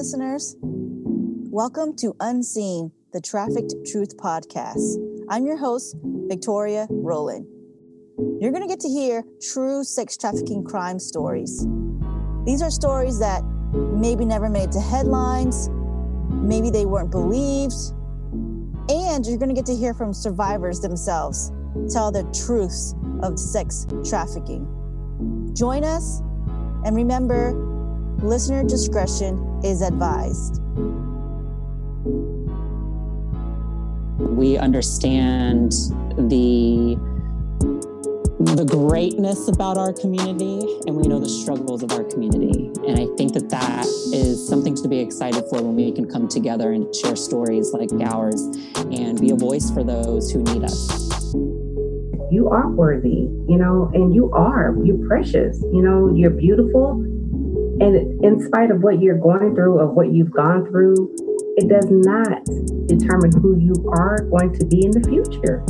listeners. Welcome to Unseen, the Trafficked Truth Podcast. I'm your host, Victoria Rowland. You're going to get to hear true sex trafficking crime stories. These are stories that maybe never made to headlines, maybe they weren't believed, and you're going to get to hear from survivors themselves tell the truths of sex trafficking. Join us, and remember, listener discretion is advised. We understand the the greatness about our community and we know the struggles of our community. And I think that that is something to be excited for when we can come together and share stories like ours and be a voice for those who need us. You are worthy, you know, and you are. You're precious, you know, you're beautiful. And in spite of what you're going through, of what you've gone through, it does not determine who you are going to be in the future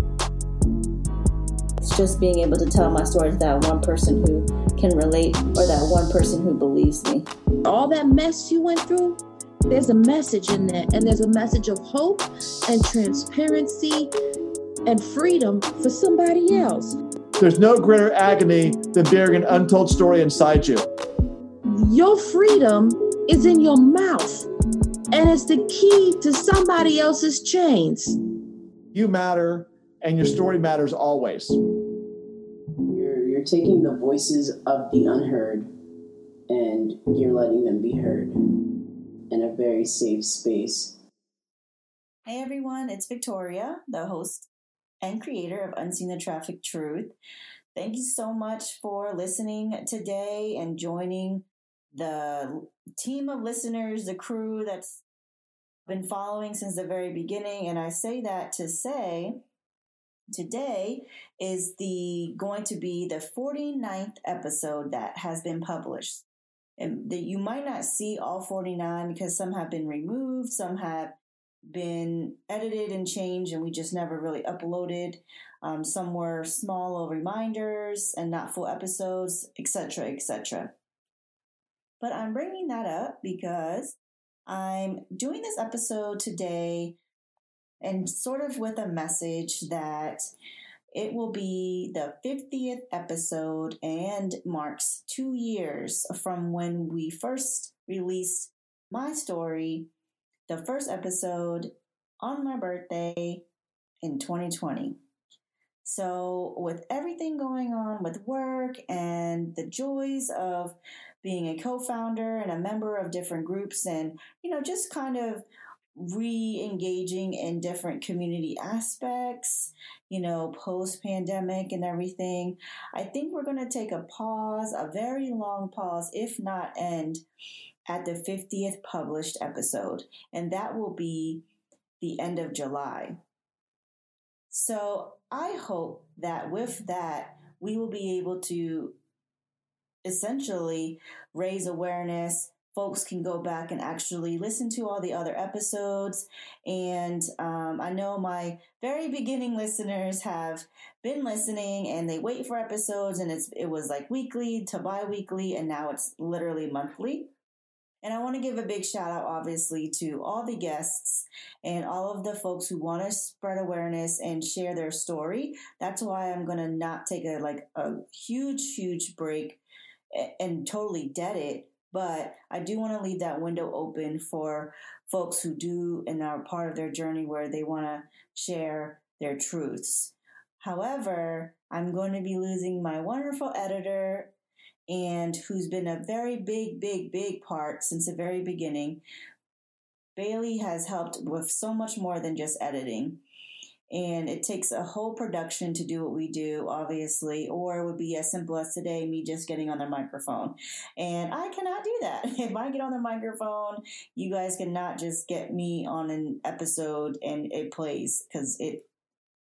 It's just being able to tell my story to that one person who can relate or that one person who believes me. All that mess you went through, there's a message in there, and there's a message of hope and transparency and freedom for somebody else. There's no greater agony than bearing an untold story inside you. Your freedom is in your mouth, and it's the key to somebody else's chains. You matter, and your story matters always. You're taking the voices of the unheard and you're letting them be heard in a very safe space. Hey everyone, it's Victoria, the host and creator of Unseen the Trafficked Truth. Thank you so much for listening today and joining the team of listeners, the crew that's been following since the very beginning. And I say that to say Today is the going to be the 49th episode that has been published. And that you might not see all 49 because some have been removed, some have been edited and changed, and we just never really uploaded. Um, some were small little reminders and not full episodes, etc., etc. But I'm bringing that up because I'm doing this episode today and sort of with a message that it will be the 50th episode and marks two years from when we first released my story, the first episode on my birthday in 2020. So, with everything going on with work and the joys of being a co founder and a member of different groups, and, you know, just kind of re engaging in different community aspects, you know, post pandemic and everything. I think we're going to take a pause, a very long pause, if not end, at the 50th published episode. And that will be the end of July. So I hope that with that, we will be able to essentially raise awareness folks can go back and actually listen to all the other episodes. And um, I know my very beginning listeners have been listening and they wait for episodes, and it's it was like weekly to bi-weekly, and now it's literally monthly. And I want to give a big shout out, obviously, to all the guests and all of the folks who want to spread awareness and share their story. That's why I'm going to not take a like a huge, huge break and totally dead it but I do want to leave that window open for folks who do and are part of their journey where they want to share their truths. However, I'm going to be losing my wonderful editor and who's been a very big, big, big part since the very beginning. Bailey has helped with so much more than just editing and it takes a whole production to do what we do obviously or it would be as simple as today me just getting on the microphone. And i cannot do that. If i get on the microphone you guys cannot just get me on an episode and it plays because it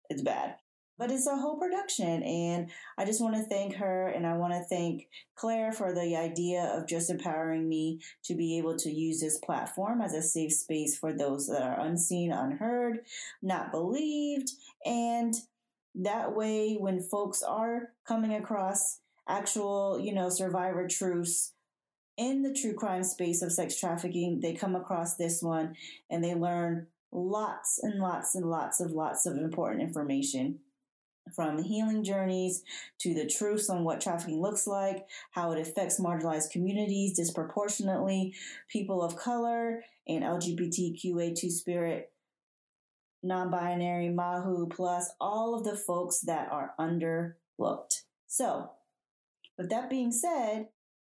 it's bad but it's a whole production and i just want to thank her and i want to thank claire for the idea of just empowering me to be able to use this platform as a safe space for those that are unseen unheard not believed and that way when folks are coming across actual you know survivor truths in the true crime space of sex trafficking, they come across this one and they learn lots and lots and lots of lots of important information from healing journeys to the truths on what trafficking looks like, how it affects marginalized communities disproportionately, people of color, and LGBTQA2 spirit, non binary, Mahu, plus all of the folks that are underlooked. So, with that being said,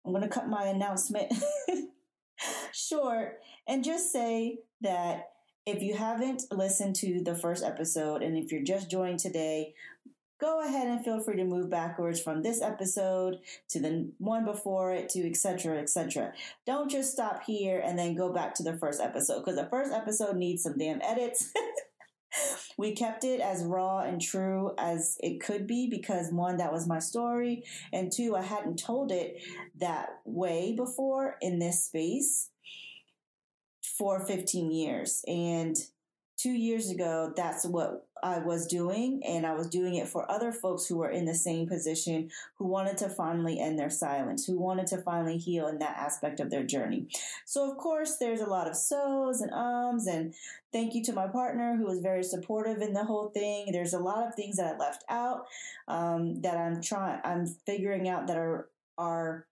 I'm going to cut my announcement short and just say that if you haven't listened to the first episode and if you're just joining today, go ahead and feel free to move backwards from this episode to the one before it to etc etc don't just stop here and then go back to the first episode because the first episode needs some damn edits. We kept it as raw and true as it could be because one that was my story and two i hadn't told it that way before in this space for 15 years and two years ago, that's what I was doing. And I was doing it for other folks who were in the same position who wanted to finally end their silence, who wanted to finally heal in that aspect of their journey. So, of course, there's a lot of so's and ums. And thank you to my partner who was very supportive in the whole thing. There's a lot of things that I left out um, that I'm trying, I'm figuring out that are, are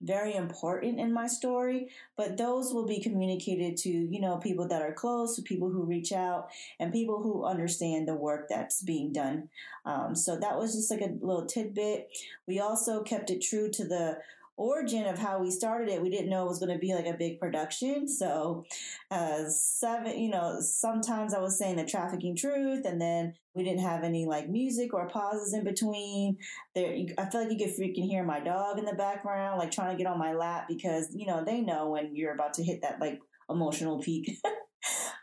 very important in my story, but those will be communicated to, you know, people that are close, to people who reach out, and people who understand the work that's being done. Um, so that was just like a little tidbit. We also kept it true to the origin of how we started it, we didn't know it was going to be like a big production. So, uh, seven, you know, sometimes I was saying the trafficking truth, and then we didn't have any like music or pauses in between. There, I feel like you could freaking hear my dog in the background, like trying to get on my lap because you know they know when you're about to hit that like emotional peak.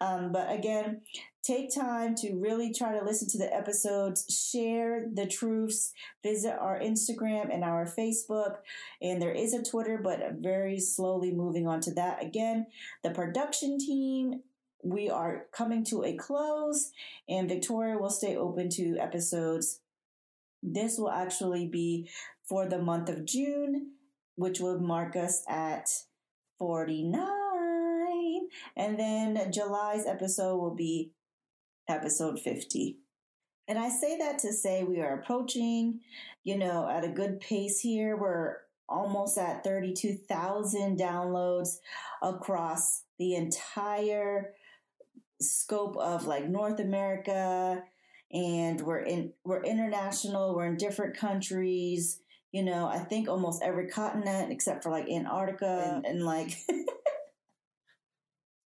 um, but again, Take time to really try to listen to the episodes, share the truths, visit our Instagram and our Facebook. And there is a Twitter, but very slowly moving on to that. Again, the production team, we are coming to a close, and Victoria will stay open to episodes. This will actually be for the month of June, which will mark us at 49. And then July's episode will be episode 50. And I say that to say we are approaching, you know, at a good pace here. We're almost at 32,000 downloads across the entire scope of like North America and we're in we're international, we're in different countries, you know, I think almost every continent except for like Antarctica and, and like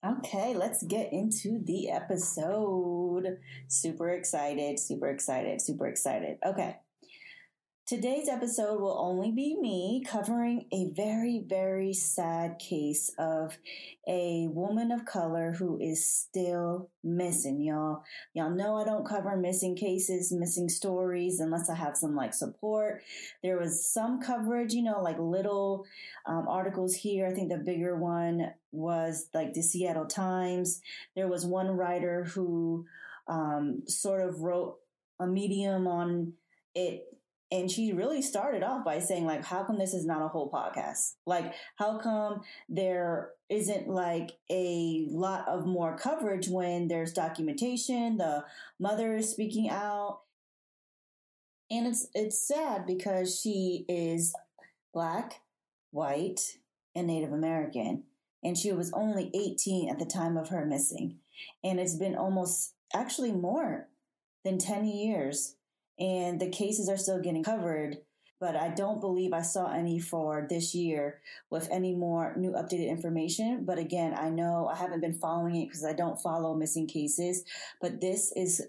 Okay, let's get into the episode. Super excited, super excited, super excited. Okay. Today's episode will only be me covering a very, very sad case of a woman of color who is still missing, y'all. Y'all know I don't cover missing cases, missing stories unless I have some like support. There was some coverage, you know, like little um, articles here. I think the bigger one was like the Seattle Times. There was one writer who um, sort of wrote a medium on it and she really started off by saying like how come this is not a whole podcast? Like how come there isn't like a lot of more coverage when there's documentation the mother is speaking out? And it's it's sad because she is black white and native american and she was only 18 at the time of her missing. And it's been almost actually more than 10 years and the cases are still getting covered. But I don't believe I saw any for this year with any more new updated information. But again, I know I haven't been following it because I don't follow missing cases. But this is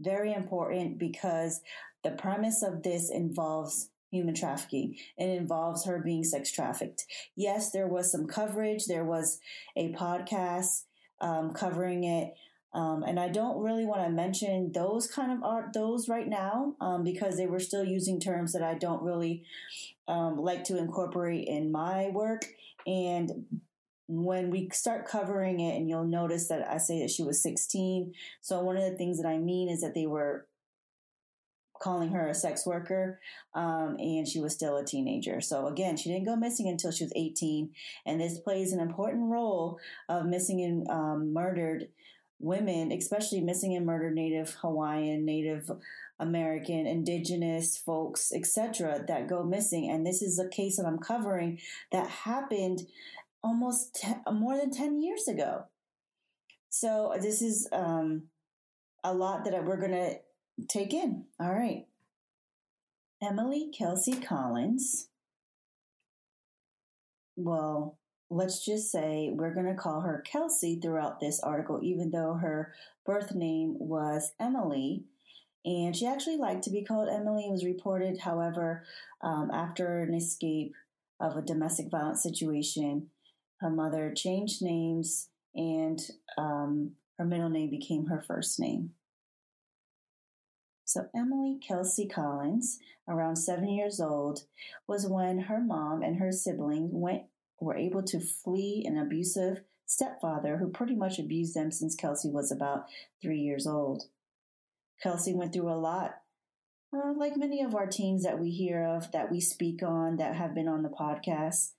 very important because the premise of this involves human trafficking. It involves her being sex trafficked. Yes, there was some coverage. There was a podcast um, covering it. Um, and I don't really want to mention those kind of art, those right now, um, because they were still using terms that I don't really um, like to incorporate in my work. And when we start covering it, and you'll notice that I say that she was 16. So one of the things that I mean is that they were calling her a sex worker, um, and she was still a teenager. So again, she didn't go missing until she was 18, and this plays an important role of missing and um, murdered women, especially missing and murdered Native Hawaiian, Native American, Indigenous folks, etc., that go missing. And this is a case that I'm covering that happened almost more than 10 years ago. So this is um, a lot that we're going to take in. All right. Emily Kelsey Collins. Well, let's just say we're going to call her Kelsey throughout this article, even though her birth name was Emily. And she actually liked to be called Emily. It was reported, however, um, after an escape of a domestic violence situation, her mother changed names and um, her middle name became her first name. So, Emily Kelsey Collins, around seven years old, was when her mom and her sibling went were able to flee an abusive stepfather who pretty much abused them since Kelsey was about three years old. Kelsey went through a lot, uh, like many of our teens that we hear of, that we speak on, that have been on the podcast,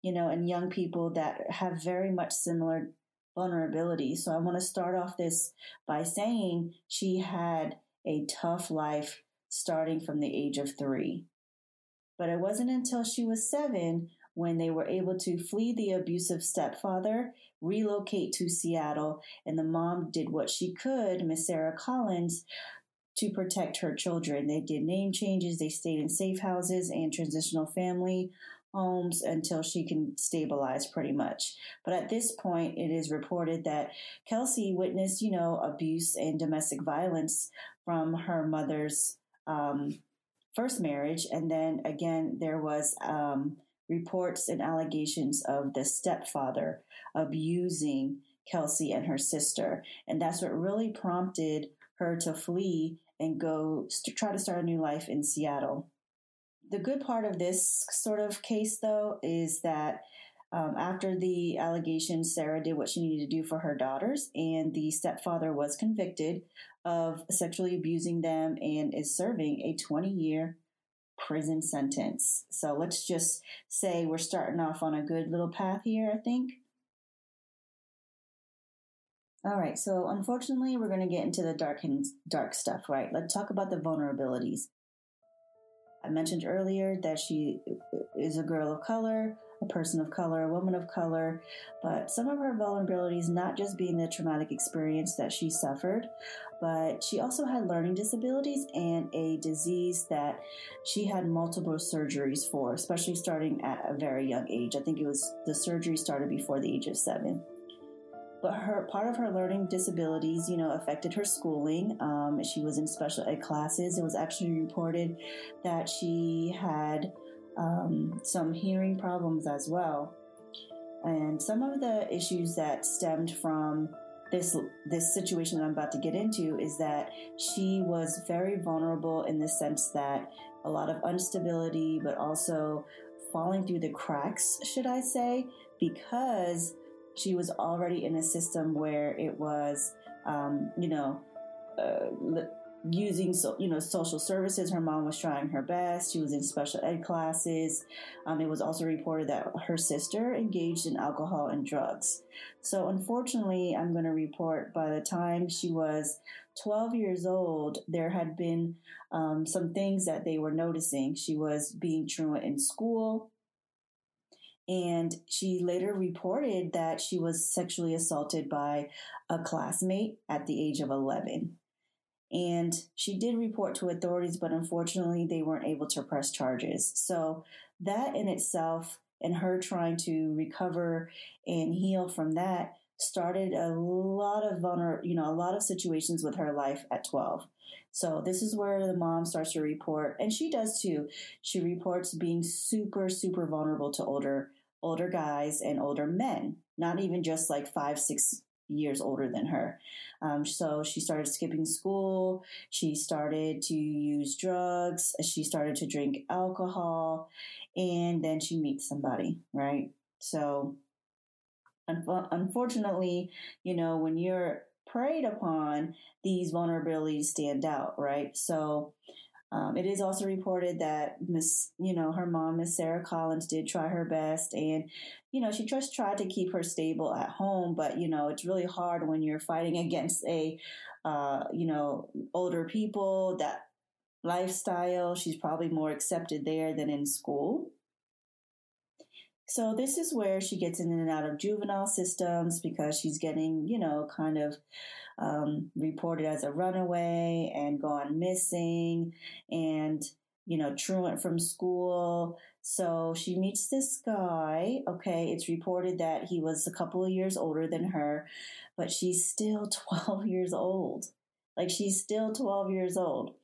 you know, and young people that have very much similar vulnerability. So I want to start off this by saying she had a tough life starting from the age of three. But it wasn't until she was seven when they were able to flee the abusive stepfather, relocate to Seattle, and the mom did what she could, Miss Sarah Collins, to protect her children. They did name changes, they stayed in safe houses and transitional family homes until she can stabilize pretty much. But at this point, it is reported that Kelsey witnessed, you know, abuse and domestic violence from her mother's um, first marriage. And then again, there was um, reports and allegations of the stepfather abusing Kelsey and her sister. And that's what really prompted her to flee and go st- try to start a new life in Seattle. The good part of this sort of case, though, is that um, after the allegations, Sarah did what she needed to do for her daughters, and the stepfather was convicted of sexually abusing them and is serving a 20 year prison sentence. So let's just say we're starting off on a good little path here, I think. All right, so unfortunately, we're going to get into the dark and dark stuff, right? Let's talk about the vulnerabilities. I mentioned earlier that she is a girl of color, a person of color, a woman of color, but some of her vulnerabilities not just being the traumatic experience that she suffered, but she also had learning disabilities and a disease that she had multiple surgeries for, especially starting at a very young age. I think it was the surgery started before the age of seven but her part of her learning disabilities, you know, affected her schooling. Um, she was in special ed classes. It was actually reported that she had um, some hearing problems as well. And some of the issues that stemmed from this this situation that I'm about to get into is that she was very vulnerable in the sense that a lot of instability, but also falling through the cracks, should I say, because she was already in a system where it was, um, you know, uh, using so you know social services. Her mom was trying her best. She was in special ed classes. Um, it was also reported that her sister engaged in alcohol and drugs. So unfortunately i'm going to report by the time she was 12 years old there had been um, some things that they were noticing. She was being truant in school and she later reported that she was sexually assaulted by a classmate at the age of 11 and she did report to authorities, but unfortunately, they weren't able to press charges. So, that in itself, and her trying to recover and heal from that, started a lot of vulner, you know, a lot of situations with her life at 12. So this is where the mom starts to report, and she does too. She reports being super, super vulnerable to older, older guys and older men. Not even just like five, six years older than her. Um, so she started skipping school. She started to use drugs. She started to drink alcohol. And then she meets somebody, right? So un- unfortunately, you know, when you're preyed upon, these vulnerabilities stand out, right? So Um, it is also reported that Miss, you know, her mom, Miss Sarah Collins, did try her best, and you know, she just tried to keep her stable at home. But you know, it's really hard when you're fighting against a, uh, you know, older people that lifestyle. She's probably more accepted there than in school. So this is where she gets in and out of juvenile systems because she's getting, you know, kind of um, reported as a runaway and gone missing and, you know, truant from school. So she meets this guy. Okay, it's reported that he was a couple of years older than her, but she's still 12 years old. Like she's still 12 years old.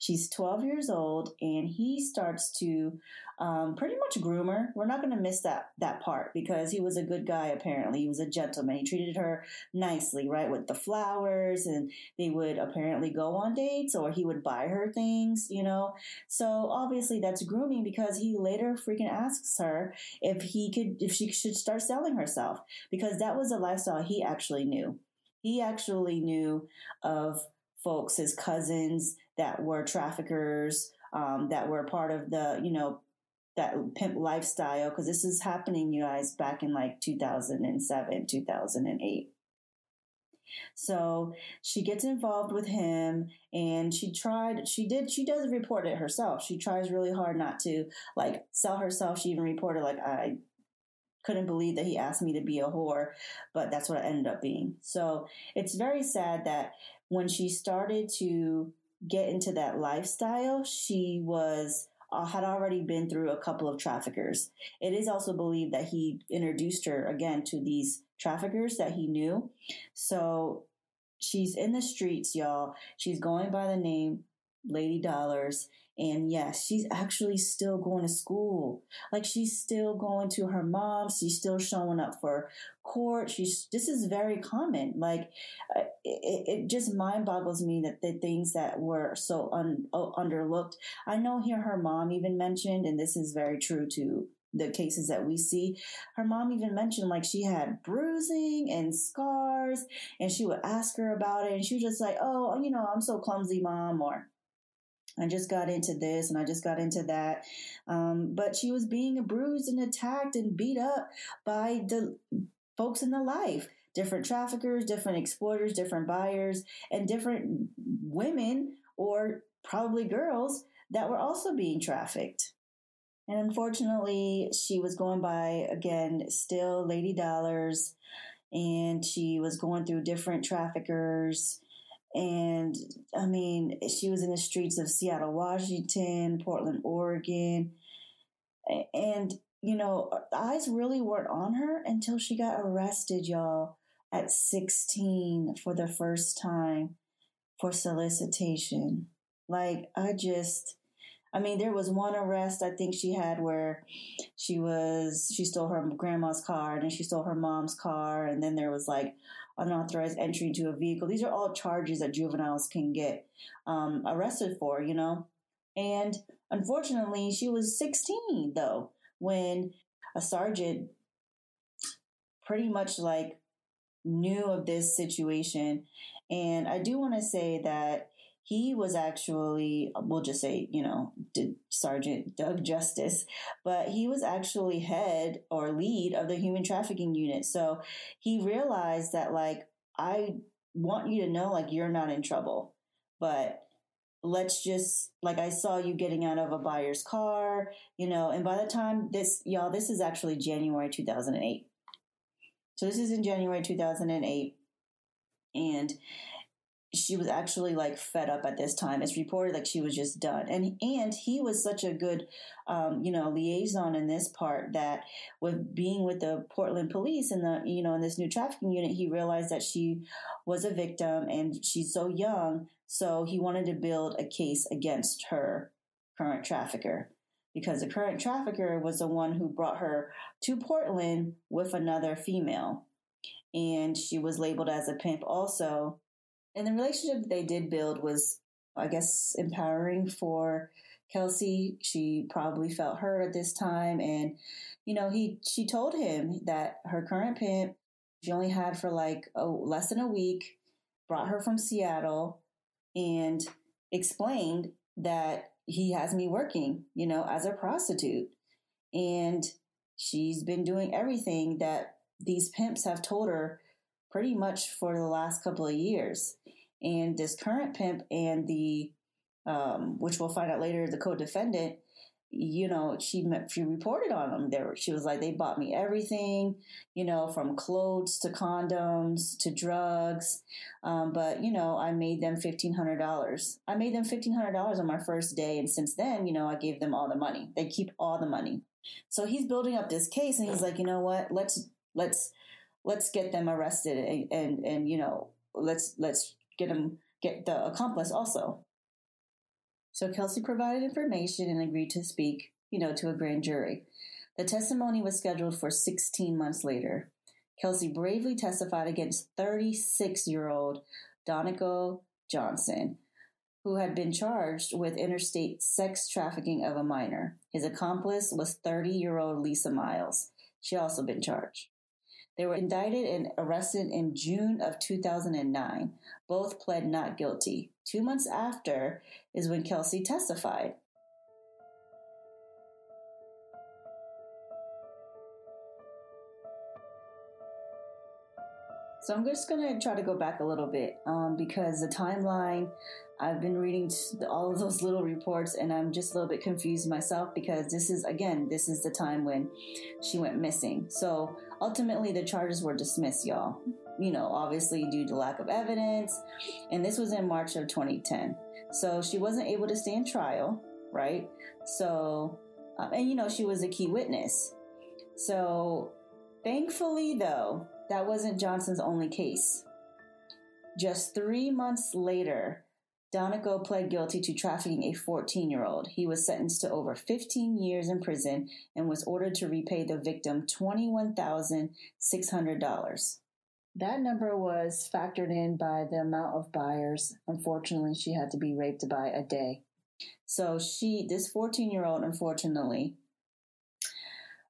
She's 12 years old, and he starts to um, pretty much groom her. We're not going to miss that that part because he was a good guy. Apparently, he was a gentleman. He treated her nicely, right, with the flowers, and they would apparently go on dates, or he would buy her things, you know. So obviously, that's grooming because he later freaking asks her if he could, if she should start selling herself because that was a lifestyle he actually knew. He actually knew of folks, his cousins that were traffickers, um, that were part of the, you know, that pimp lifestyle. Cause this is happening, you guys, back in like 2007, 2008. So she gets involved with him and she tried, she did, she does report it herself. She tries really hard not to like sell herself. She even reported like, I couldn't believe that he asked me to be a whore, but that's what I ended up being. So it's very sad that when she started to get into that lifestyle, she was uh, had already been through a couple of traffickers. It is also believed that he introduced her again to these traffickers that he knew. So she's in the streets, y'all. She's going by the name Lady Dollars. And yes, she's actually still going to school. Like she's still going to her mom. She's still showing up for court. She's, this is very common. Like uh, it, it just mind boggles me that the things that were so un, uh, underlooked. I know here her mom even mentioned, and this is very true to the cases that we see. Her mom even mentioned like she had bruising and scars and she would ask her about it and she was just like, Oh, you know, I'm so clumsy mom or I just got into this and I just got into that. Um, but she was being bruised and attacked and beat up by the folks in the life different traffickers, different exploiters, different buyers, and different women or probably girls that were also being trafficked. And unfortunately, she was going by again, still Lady Dollars, and she was going through different traffickers and I mean, she was in the streets of Seattle, Washington, Portland, Oregon. And, you know, eyes really weren't on her until she got arrested, y'all, at 16 for the first time for solicitation. Like, I just, I mean, there was one arrest I think she had where she was, she stole her grandma's car and then she stole her mom's car. And then there was like unauthorized entry into a vehicle. These are all charges that juveniles can get um, arrested for, you know? And unfortunately, she was 16 though when a sergeant pretty much like knew of this situation. And I do want to say that he was actually, we'll just say, you know, Sergeant Doug Justice, but he was actually head or lead of the human trafficking unit. So he realized that, like, I want you to know, like, you're not in trouble, but let's just like I saw you getting out of a buyer's car, you know, and by the time this y'all this is actually January 2008. So this is in January 2008 and she was actually like fed up at this time. It's reported like she was just done, and and he was such a good, um, you know, liaison in this part that with being with the Portland police and the you know in this new trafficking unit, he realized that she was a victim and she's so young, so he wanted to build a case against her current trafficker. Because the current trafficker was the one who brought her to Portland with another female, and she was labeled as a pimp also and the relationship they did build was, I guess, empowering for Kelsey. She probably felt hurt at this time. And, you know, he, she told him that her current pimp, she only had for like oh, less than a week, brought her from Seattle and explained that he has me working, you know, as a prostitute. And she's been doing everything that these pimps have told her pretty much for the last couple of years. And this current pimp and the, um, which we'll find out later, the co-defendant, you know, she met, she reported on them. There, she was like, they bought me everything, you know, from clothes to condoms to drugs. Um, but you know, I made them fifteen hundred dollars. I made them fifteen hundred dollars on my first day, and since then, you know, I gave them all the money. They keep all the money. So he's building up this case, and he's like, you know what? Let's let's let's get them arrested, and and, and you know, let's let's get them get the accomplice also. So Kelsey provided information and agreed to speak, you know, to a grand jury. The testimony was scheduled for 16 months later. Kelsey bravely testified against 36 year old Donico Johnson, who had been charged with interstate sex trafficking of a minor. His accomplice was 30 year old Lisa Miles. She also been charged. They were indicted and arrested in June of 2009. Both pled not guilty. Two months after is when Kelsey testified. So I'm just going to try to go back a little bit um, because the timeline, I've been reading all of those little reports and I'm just a little bit confused myself because this is, again, this is the time when she went missing. So ultimately, the charges were dismissed, y'all. You know, obviously due to lack of evidence. And this was in March of 2010. So she wasn't able to stand trial, right? So, um, and you know, she was a key witness. So thankfully, though, that wasn't Johnson's only case. Just three months later, Donico pled guilty to trafficking a 14 year old. He was sentenced to over 15 years in prison and was ordered to repay the victim $21,600. That number was factored in by the amount of buyers. Unfortunately, she had to be raped by a day. So she, this 14 year old, unfortunately,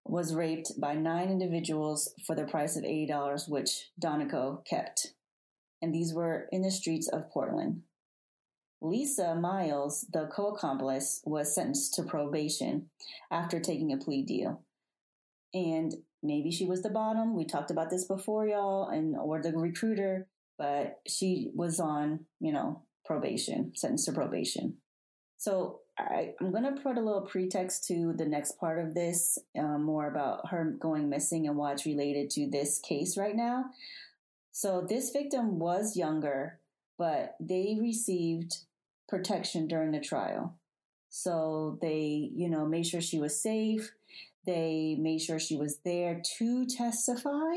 was raped by nine individuals for the price of $80, which Donico kept. And these were in the streets of Portland. Lisa Miles, the co accomplice, was sentenced to probation after taking a plea deal. And maybe she was the bottom. We talked about this before, y'all, and or the recruiter, but she was on, you know, probation, sentenced to probation. So I, am going to put a little pretext to the next part of this, um, more about her going missing and why it's related to this case right now. So this victim was younger, but they received protection during the trial. So they, you know, made sure she was safe. They made sure she was there to testify.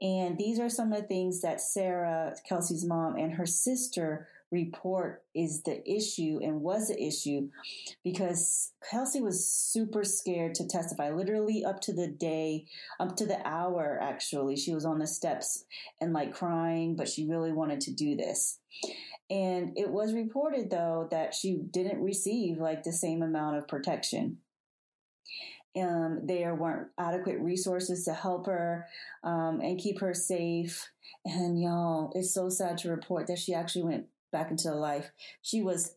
And these are some of the things that Sarah, Kelsey's mom, and her sister report is the issue and was the issue because Kelsey was super scared to testify, literally up to the day, up to the hour, actually. She was on the steps and like crying, but she really wanted to do this. And it was reported though that she didn't receive like the same amount of protection. Um, there weren't adequate resources to help her um, and keep her safe. And y'all, it's so sad to report that she actually went back into life. She was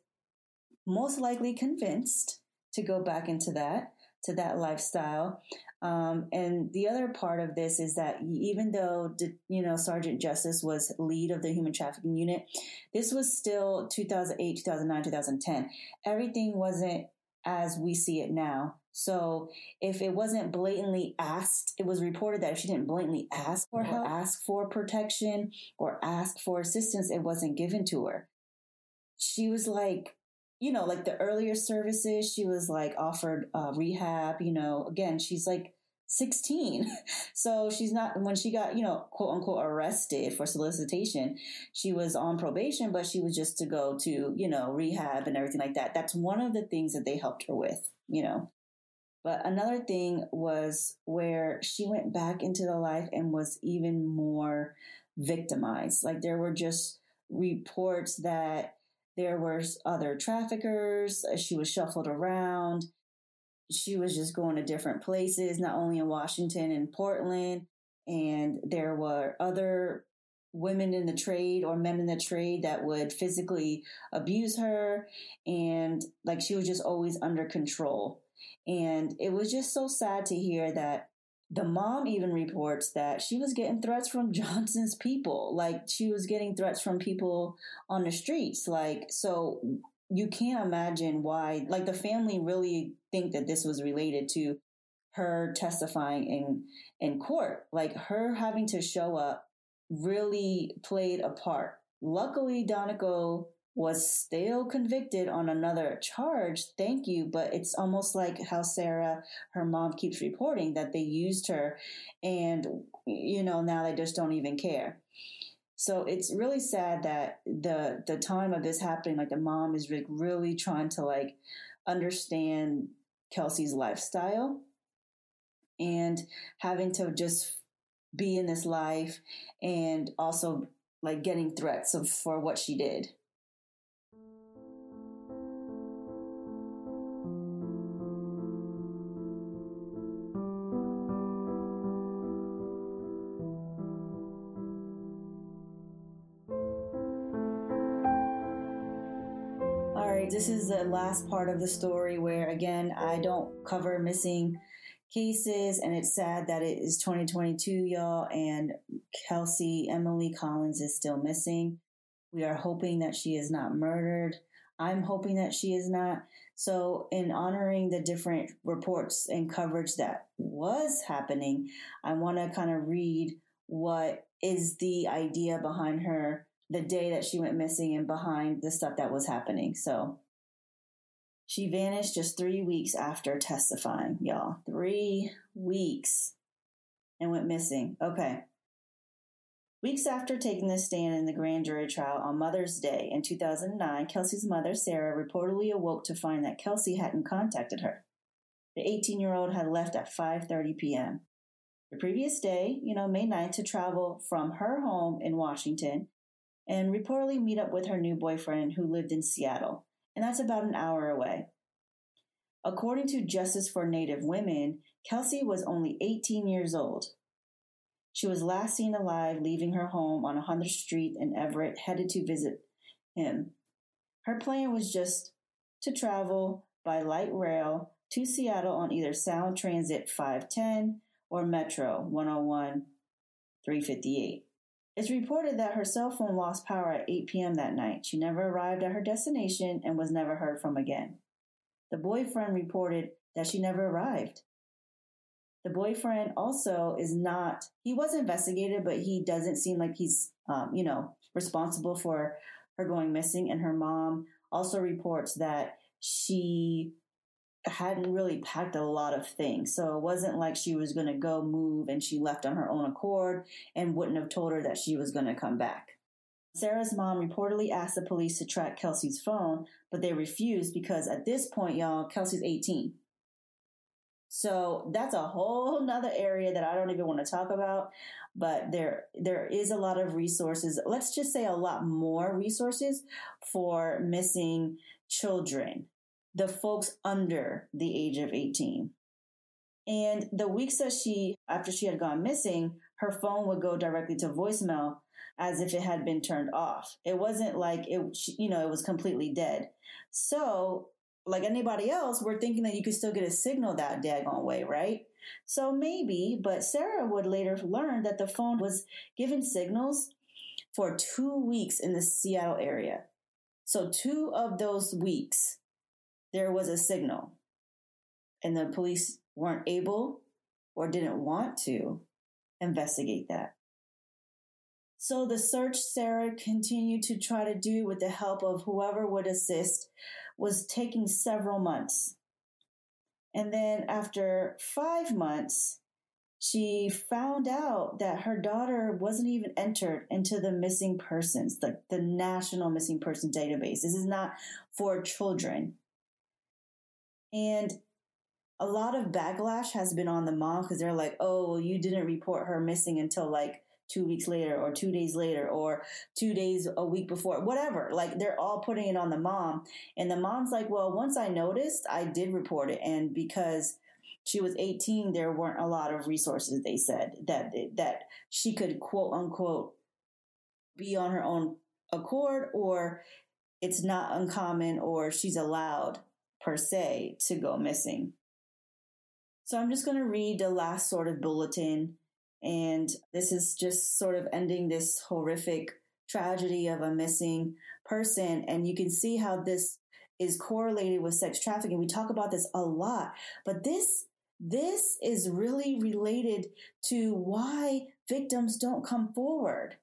most likely convinced to go back into that, to that lifestyle. Um, and the other part of this is that even though, you know, Sergeant Justice was lead of the human trafficking unit, this was still 2008, 2009, 2010. Everything wasn't as we see it now. So if it wasn't blatantly asked, it was reported that if she didn't blatantly ask for help, ask for protection, or ask for assistance, it wasn't given to her. She was like, you know, like the earlier services, she was like offered uh, rehab. You know, again, she's like 16. So she's not, when she got, you know, quote unquote arrested for solicitation, she was on probation, but she was just to go to, you know, rehab and everything like that. That's one of the things that they helped her with, you know. But another thing was where she went back into the life and was even more victimized. Like there were just reports that there were other traffickers. Uh, she was shuffled around she was just going to different places, not only in Washington and Portland. And there were other women in the trade or men in the trade that would physically abuse her and like she was just always under control and it was just so sad to hear that the mom even reports that she was getting threats from Johnson's people. Like she was getting threats from people on the streets. Like, so you can't imagine why, like the family really think that this was related to her testifying in, in court. Like her having to show up really played a part. Luckily, Donico was still convicted on another charge. Thank you. But it's almost like how Sarah, her mom, keeps reporting that they used her and, you know, now they just don't even care. So it's really sad that the the time of this happening, like the mom is like really trying to like understand Kelsey's lifestyle and having to just be in this life and also like getting threats of for what she did. The last part of the story where, again, I don't cover missing cases, and it's sad that it is 2022, y'all, and Kelsey Emily Collins is still missing. We are hoping that she is not murdered. I'm hoping that she is not. So, in honoring the different reports and coverage that was happening, I want to kind of read what is the idea behind her the day that she went missing and behind the stuff that was happening. So she vanished just three weeks after testifying, y'all. Three weeks and went missing. Okay. Weeks after taking the stand in the grand jury trial on Mother's Day in 2009, Kelsey's mother, Sarah, reportedly awoke to find that Kelsey hadn't contacted her. The 18-year-old had left at 5:30 p.m. The previous day, you know, May 9th, to travel from her home in Washington and reportedly meet up with her new boyfriend who lived in Seattle, and that's about an hour away. According to Justice for Native Women, Kelsey was only 18 years old. She was last seen alive leaving her home on 100th Street in Everett, headed to visit him. Her plan was just to travel by light rail to Seattle on either Sound Transit 510 or Metro 101 358. It's reported that her cell phone lost power at 8 p.m. that night. She never arrived at her destination and was never heard from again. The boyfriend reported that she never arrived. The boyfriend also is not, he was investigated, but he doesn't seem like he's, um, you know, responsible for her going missing. And her mom also reports that she hadn't really packed a lot of things. So it wasn't like she was going to go move and she left on her own accord and wouldn't have told her that she was going to come back. Sarah's mom reportedly asked the police to track Kelsey's phone, but they refused because at this point, y'all, Kelsey's 18. So that's a whole nother area that I don't even want to talk about. But there there is a lot of resources. Let's just say a lot more resources for missing children the folks under the age of 18. And the weeks that she, after she had gone missing, her phone would go directly to voicemail as if it had been turned off. It wasn't like it, you know, it was completely dead. So, like anybody else, we're thinking that you could still get a signal that daggone way, right? So maybe, but Sarah would later learn that the phone was giving signals for two weeks in the Seattle area. So, two of those weeks, there was a signal, and the police weren't able or didn't want to investigate that. So the search Sarah continued to try to do with the help of whoever would assist was taking several months. And then after five months, she found out that her daughter wasn't even entered into the missing persons, the, the national missing person database. This is not for children. And a lot of backlash has been on the mom because they're like, oh, well, you didn't report her missing until like two weeks later or two days later or two days a week before, whatever. Like they're all putting it on the mom. And the mom's like, well, once I noticed, I did report it. And because she was 18, there weren't a lot of resources, they said, that, that she could quote unquote be on her own accord or it's not uncommon or she's allowed per se to go missing. So I'm just going to read the last sort of bulletin. And this is just sort of ending this horrific tragedy of a missing person. And you can see how this is correlated with sex trafficking. We talk about this a lot, but this this is really related to why victims don't come forward.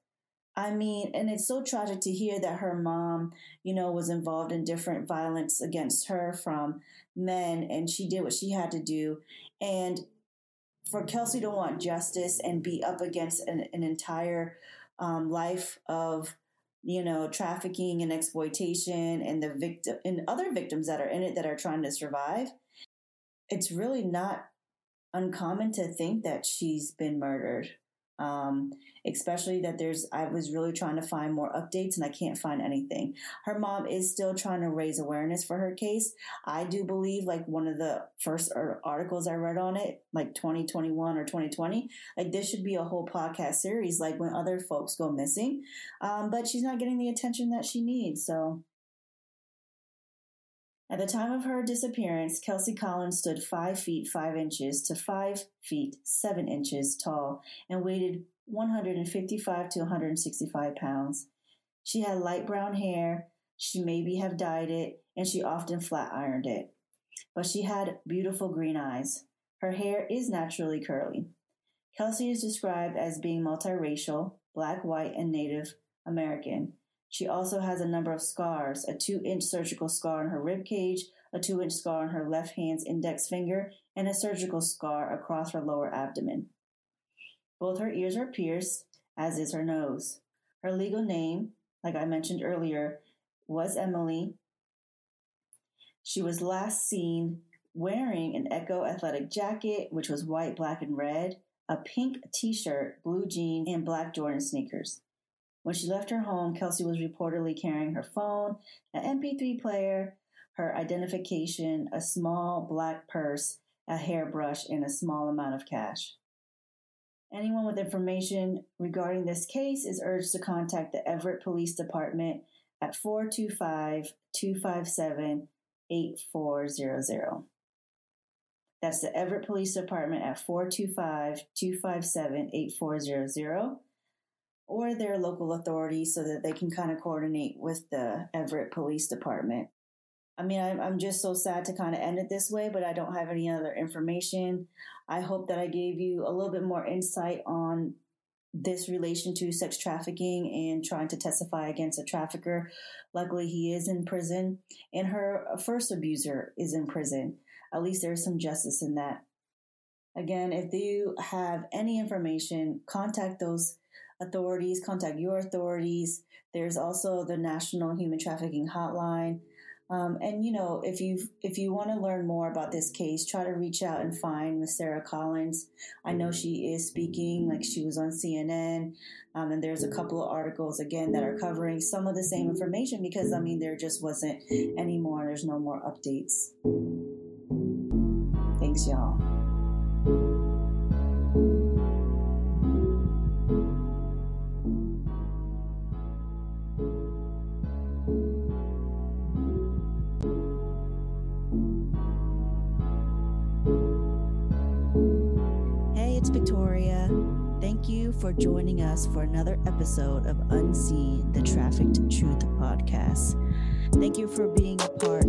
I mean, and it's so tragic to hear that her mom, you know, was involved in different violence against her from men and she did what she had to do. And for Kelsey to want justice and be up against an, an entire um, life of, you know, trafficking and exploitation and the victim and other victims that are in it that are trying to survive, it's really not uncommon to think that she's been murdered um, especially that there's, I was really trying to find more updates and I can't find anything. Her mom is still trying to raise awareness for her case. I do believe, like one of the first articles I read on it, like 2021 or 2020, like this should be a whole podcast series, like when other folks go missing. Um, but she's not getting the attention that she needs. So at the time of her disappearance, Kelsey Collins stood 5 feet 5 inches to 5 feet 7 inches tall and weighed 155 to 165 pounds. She had light brown hair, she maybe have dyed it, and she often flat ironed it. But she had beautiful green eyes. Her hair is naturally curly. Kelsey is described as being multiracial, black, white, and Native American. She also has a number of scars a two inch surgical scar on her rib cage, a two inch scar on her left hand's index finger, and a surgical scar across her lower abdomen. Both her ears are pierced, as is her nose. Her legal name, like I mentioned earlier, was Emily. She was last seen wearing an Ecko athletic jacket, which was white, black, and red, a pink t shirt, blue jeans, and black Jordan sneakers. When she left her home, Kelsey was reportedly carrying her phone, an MP3 player, her identification, a small black purse, a hairbrush, and a small amount of cash. Anyone with information regarding this case is urged to contact the Everett Police Department at 425 257 8400. That's the Everett Police Department at 425 257 8400 or their local authorities so that they can kind of coordinate with the Everett Police Department. I mean, I'm, just so sad to kind of end it this way, but I don't have any other information. I hope that I gave you a little bit more insight on this relation to sex trafficking and trying to testify against a trafficker. Luckily, he is in prison, and her first abuser is in prison. At least there's some justice in that. Again, if you have any information, contact those authorities, contact your authorities. There's also the National Human Trafficking Hotline. Um, and you know, if you if you want to learn more about this case, try to reach out and find Miss Sarah Collins. I know she is speaking, like she was on CNN, um, and there's a couple of articles again that are covering some of the same information because I mean there just wasn't any more. There's no more updates. Thanks, y'all. For joining us for another episode of Unseen, the Trafficked Truth podcast. Thank you for being a part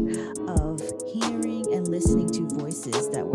of hearing and listening to voices that